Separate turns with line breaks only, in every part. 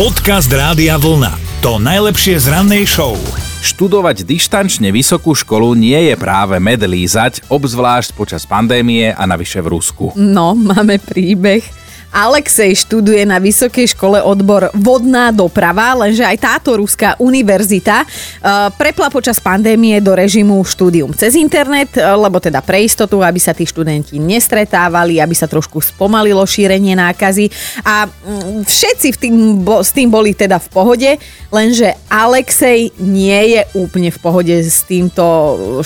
Podcast Rádia Vlna. To najlepšie z rannej show.
Študovať dištančne vysokú školu nie je práve med lízať, obzvlášť počas pandémie a navyše v Rusku.
No, máme príbeh. Alexej študuje na vysokej škole odbor vodná doprava, lenže aj táto ruská univerzita uh, prepla počas pandémie do režimu štúdium cez internet, uh, lebo teda pre istotu, aby sa tí študenti nestretávali, aby sa trošku spomalilo šírenie nákazy a mm, všetci v tým, s tým boli teda v pohode, lenže Alexej nie je úplne v pohode s týmto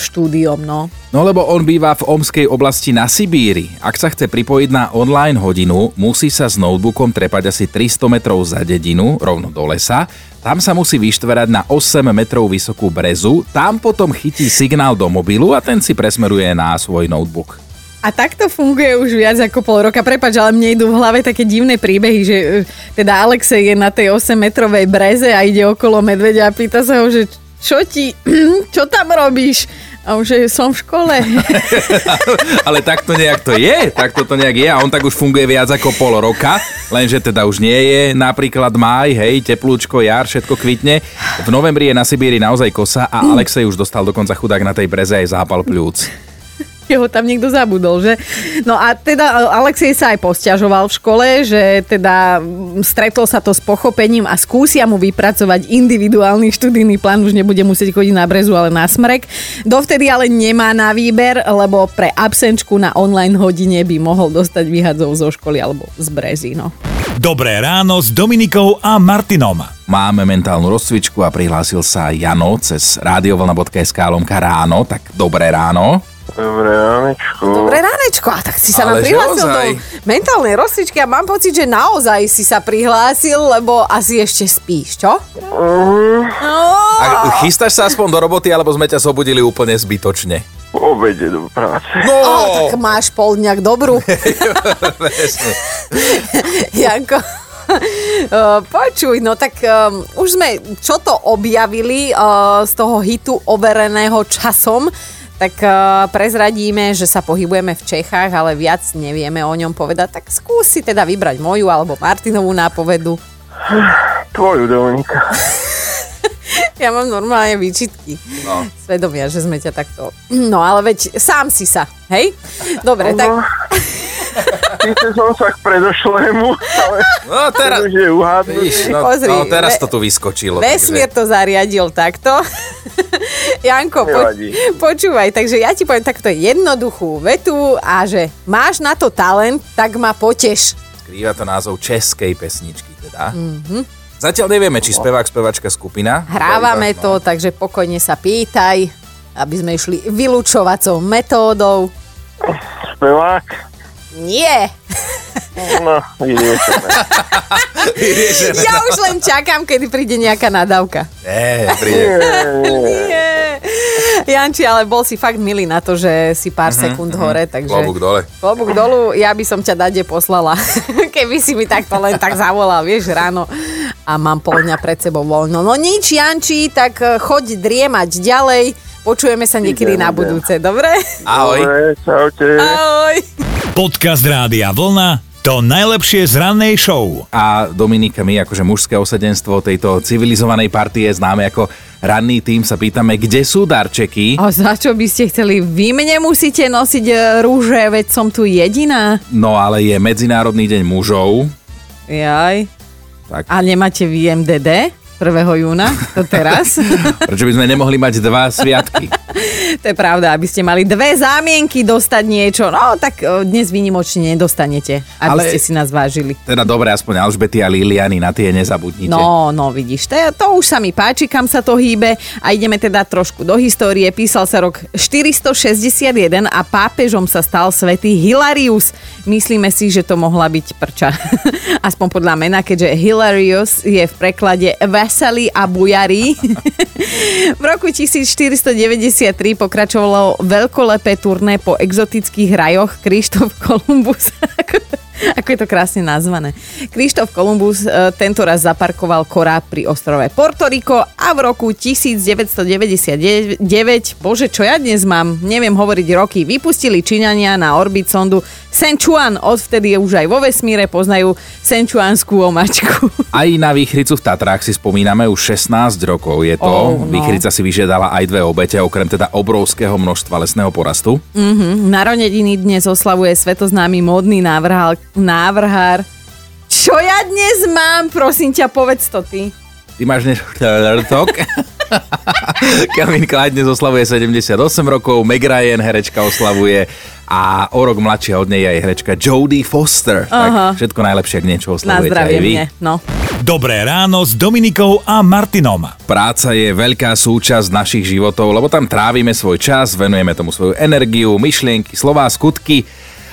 štúdiom, no.
No lebo on býva v Omskej oblasti na Sibíri. Ak sa chce pripojiť na online hodinu, musí sa s notebookom trepať asi 300 metrov za dedinu, rovno do lesa. Tam sa musí vyštverať na 8 metrov vysokú brezu, tam potom chytí signál do mobilu a ten si presmeruje na svoj notebook.
A takto funguje už viac ako pol roka. Prepač, ale mne idú v hlave také divné príbehy, že e, teda Alexej je na tej 8-metrovej breze a ide okolo medvedia a pýta sa ho, že čo ti, čo tam robíš? A už je, som v škole.
Ale takto nejak to je, takto to nejak je a on tak už funguje viac ako pol roka, lenže teda už nie je napríklad máj, hej, teplúčko, jar, všetko kvitne. V novembri je na Sibíri naozaj kosa a Alexej už dostal dokonca chudák na tej breze aj zápal pľúc
ho tam niekto zabudol, že? No a teda Alexej sa aj posťažoval v škole, že teda stretol sa to s pochopením a skúsia mu vypracovať individuálny študijný plán, už nebude musieť chodiť na brezu, ale na smrek. Dovtedy ale nemá na výber, lebo pre absenčku na online hodine by mohol dostať vyhadzov zo školy alebo z brezy, no.
Dobré ráno s Dominikou a Martinom.
Máme mentálnu rozcvičku a prihlásil sa Jano cez radiovlna.sk lomka ráno, tak dobré ráno.
Dobré ránečko.
Dobré ránečko, a tak si sa nám
Ale že
prihlásil do mentálnej rozcvičky a mám pocit, že naozaj si sa prihlásil, lebo asi ešte spíš, čo? No,
A chystáš sa aspoň do roboty, alebo sme ťa zobudili úplne zbytočne?
Po obede do práce.
No!
oh, tak máš pol dňak dobrú. Janko. Uh, Počuj, no tak um, už sme čo to objavili uh, z toho hitu overeného časom, tak uh, prezradíme, že sa pohybujeme v Čechách, ale viac nevieme o ňom povedať, tak skúsi teda vybrať moju alebo Martinovú nápovedu.
Tvoju, Dominika.
Ja mám normálne výčitky.
No.
Svedomia, že sme ťa takto... No ale veď sám si sa, hej? Dobre, tak...
No, Síce som sa k predošlému, ale
No teraz...
už je uhádnuť.
Vidíš, no,
Pozri,
no teraz
ve-
to tu vyskočilo.
Vesmír
takže-
to zariadil takto. Janko, po,
Nevadí.
počúvaj, takže ja ti poviem takto jednoduchú vetu a že máš na to talent, tak ma poteš.
Skrýva to názov českej pesničky teda. Mm-hmm. Zatiaľ nevieme, či spevák, spevačka, skupina.
Hrávame
No.
to, takže pokojne sa pýtaj, aby sme išli vylúčovacou metódou.
Spevák.
Nie,
No, vyriešené.
ja už len čakám, kedy príde nejaká nadávka.
Nie, príde.
Nie. Janči, ale bol si fakt milý na to, že si pár sekúnd hore, takže...
Klobúk dole.
Klobúk dolu, ja by som ťa dade poslala, keby si mi takto len tak zavolal, vieš, ráno a mám pol dňa pred sebou voľno. No nič, Janči, tak eh, choď driemať ďalej, počujeme sa niekedy na budúce, dobre?
Ahoj.
Dobre, čaute.
Ahoj.
Podcast Rádia Vlna. To najlepšie z rannej show.
A Dominika, my akože mužské osadenstvo tejto civilizovanej partie známe ako ranný tým, sa pýtame, kde sú darčeky.
A za čo by ste chceli? Vy mne musíte nosiť eh, rúže, veď som tu jediná.
No ale je Medzinárodný deň mužov.
Jaj.
Tak.
A nemáte vy MDD? 1. júna, to teraz.
Prečo by sme nemohli mať dva sviatky?
to je pravda, aby ste mali dve zámienky dostať niečo. No, tak e, dnes výnimočne nedostanete, aby
Ale-
ste si nás vážili.
Teda dobre, aspoň Alžbety a Liliany, na tie nezabudnite.
No, no vidíš, to, to už sa mi páči, kam sa to hýbe a ideme teda trošku do histórie. Písal sa rok 461 a pápežom sa stal svätý Hilarius. Myslíme si, že to mohla byť prča. Aspoň podľa mena, keďže Hilarius je v preklade veselý a bujarý. v roku 1493 pokračovalo veľkolepé turné po exotických rajoch Krištof Kolumbus. Ako je to krásne nazvané. Krištof Kolumbus e, tento raz zaparkoval koráb pri ostrove Porto Rico a v roku 1999, bože, čo ja dnes mám, neviem hovoriť roky, vypustili Číňania na orbit sondu Senchuan. Odvtedy je už aj vo vesmíre poznajú Senchuanskú omačku.
Aj na výchricu v Tatrách si spomíname už 16 rokov je to.
Oh, no.
Výchrica si vyžiadala aj dve obete, okrem teda obrovského množstva lesného porastu.
Mm-hmm. Narodeniny dnes oslavuje svetoznámy módny návrhár, návrhár. Čo ja dnes mám? Prosím ťa, povedz to ty.
Ty máš dnes štvrtok. Kevin Klein dnes oslavuje 78 rokov, Meg Ryan, herečka, oslavuje a o rok mladšia od nej je aj herečka Jodie Foster.
Aha.
Tak všetko najlepšie, ak niečo
Na
oslavujete
zdravie
aj vy.
mne. No.
Dobré ráno s Dominikou a Martinom.
Práca je veľká súčasť našich životov, lebo tam trávime svoj čas, venujeme tomu svoju energiu, myšlienky, slová, skutky.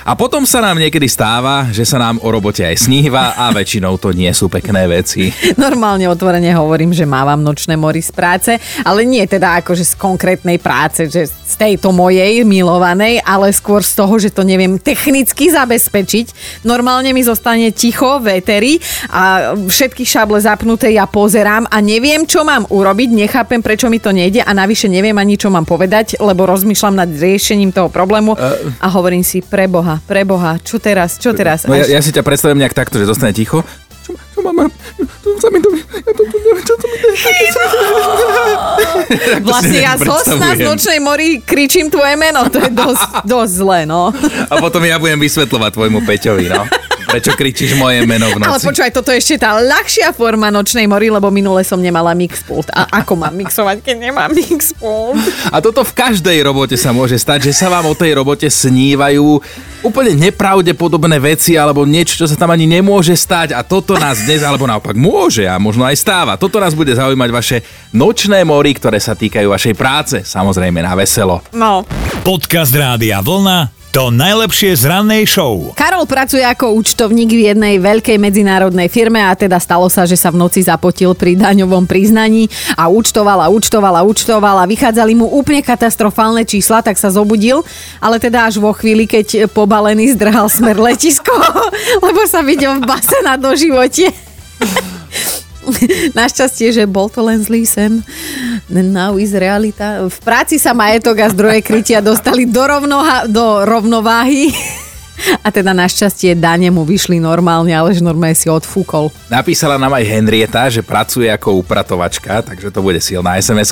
A potom sa nám niekedy stáva, že sa nám o robote aj sníva a väčšinou to nie sú pekné veci.
Normálne otvorene hovorím, že mávam nočné mori z práce, ale nie teda akože z konkrétnej práce, že z tejto mojej milovanej, ale skôr z toho, že to neviem technicky zabezpečiť. Normálne mi zostane ticho v éteri a všetky šable zapnuté ja pozerám a neviem, čo mám urobiť, nechápem, prečo mi to nejde a navyše neviem ani, čo mám povedať, lebo rozmýšľam nad riešením toho problému a hovorím si, preboha, preboha, čo teraz, čo teraz?
No ja, ja si ťa predstavím nejak takto, že zostane ticho. Čo, čo mám? Čo sa mi to... Ja to, neviem, čo to mi...
Vlastne ja z hosna z nočnej mori kričím tvoje meno, to je dosť, dosť zle, no.
A potom ja budem vysvetľovať tvojmu Peťovi, no. Prečo kričíš moje meno v
Ale
noci?
počúvaj, toto je ešte tá ľahšia forma nočnej mori, lebo minule som nemala mixpult. A ako mám mixovať, keď nemám mixpult?
A toto v každej robote sa môže stať, že sa vám o tej robote snívajú úplne nepravdepodobné veci alebo niečo, čo sa tam ani nemôže stať a toto nás dnes, alebo naopak môže a možno aj stáva. Toto nás bude zaujímať vaše nočné mori, ktoré sa týkajú vašej práce, samozrejme na veselo.
No.
Podcast Rádia Vlna to najlepšie z rannej show.
Karol pracuje ako účtovník v jednej veľkej medzinárodnej firme a teda stalo sa, že sa v noci zapotil pri daňovom priznaní a účtoval a účtoval a účtoval a vychádzali mu úplne katastrofálne čísla, tak sa zobudil, ale teda až vo chvíli, keď pobalený zdrhal smer letisko, lebo sa videl v base na doživote. Našťastie, že bol to len zlý sen. Now is realita. V práci sa majetok a zdroje krytia dostali do, rovnoha- do rovnováhy. A teda našťastie dane mu vyšli normálne, ale že normálne si odfúkol.
Napísala nám aj Henrieta, že pracuje ako upratovačka, takže to bude silná sms.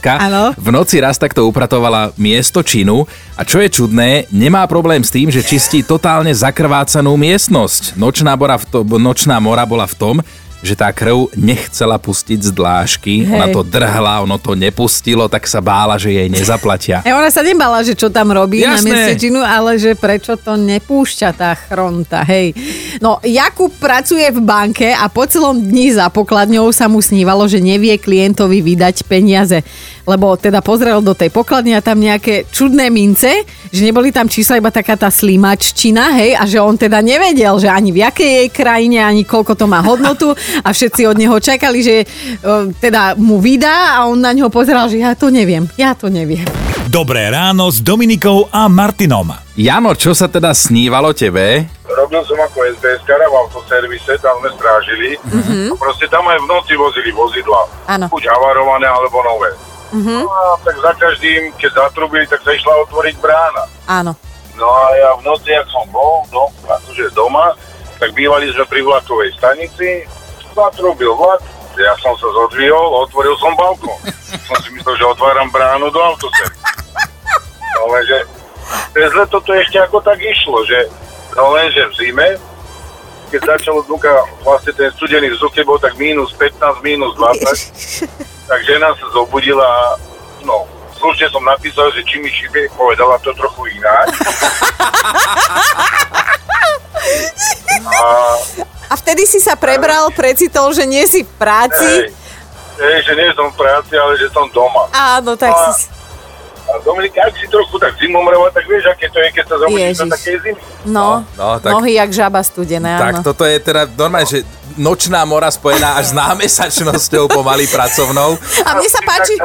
V noci raz takto upratovala miesto činu a čo je čudné, nemá problém s tým, že čistí totálne zakrvácanú miestnosť. Nočná, bora v to, nočná mora bola v tom, že tá krv nechcela pustiť z dlážky,
Hej.
ona to drhla, ono to nepustilo, tak sa bála, že jej nezaplatia.
A ona sa nebala, že čo tam robí na
Jasné.
mieste činu, ale že prečo to nepúšťa tá chronta, hej. No, Jakub pracuje v banke a po celom dni za pokladňou sa mu snívalo, že nevie klientovi vydať peniaze. Lebo teda pozrel do tej pokladne a tam nejaké čudné mince, že neboli tam čísla, iba taká tá slimaččina, hej, a že on teda nevedel, že ani v jakej jej krajine, ani koľko to má hodnotu a všetci od neho čakali, že o, teda mu vydá a on na ňo pozeral, že ja to neviem, ja to neviem.
Dobré ráno s Dominikou a Martinom.
Jano, čo sa teda snívalo tebe?
Robil som ako SBS v autoservise, tam sme strážili. A proste tam aj v noci vozili vozidla.
Áno.
Buď havarované, alebo nové. No a tak za každým, keď zatrubili, tak sa išla otvoriť brána.
Áno.
No a ja v noci, ak som bol no, akože doma, tak bývali sme pri vlakovej stanici, zatrubil vlak, ja som sa zodvihol, otvoril som balkón. som si myslel, že otváram bránu do autoservisu. No lenže cez leto to ešte ako tak išlo, že no lenže v zime, keď začalo dnuka, vlastne ten studený vzduch, keď bol tak minus 15, minus 20, tak žena sa zobudila no, slušne som napísal, že či mi šibie, povedala to trochu ináč. A
A vtedy si sa prebral, precitol, že nie si v práci.
hej, hej, že nie som v práci, ale že som doma.
Áno, tak
A-
si...
A Dominik, ak si trochu tak zimomreva, tak vieš, aké to je, keď sa zobudíš
Ježiš.
do takej zimy.
No,
No, tak-
nohy jak žaba studené,
Tak
áno.
toto je teda normálne, že nočná mora spojená až s námesačnosťou pomaly pracovnou.
A mne sa páči,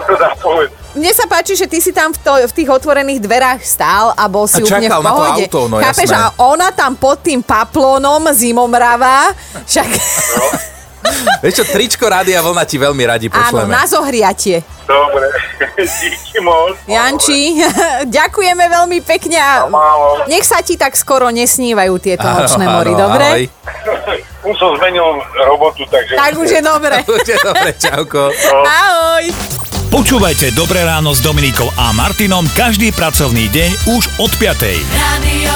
mne sa páči, že ty si tam v, to, v tých otvorených dverách stál a bol si
A
úplne v
na
pohode.
auto, no
Chápeš?
jasné.
A ona tam pod tým paplónom zimomrava, však
Vieš čo, tričko Rádia Vlna ti veľmi radi
áno,
pošleme.
na zohriatie.
Dobre, díky moc.
Janči, ďakujeme veľmi pekne a
Málo.
nech sa ti tak skoro nesnívajú tieto
Áno,
nočné mory,
áno,
dobre?
ahoj.
Už som zmenil robotu, takže...
Tak už je dobre.
Už je dobre, čauko.
Ahoj.
Počúvajte Dobré ráno s Dominikou a Martinom každý pracovný deň už od 5.
Radio.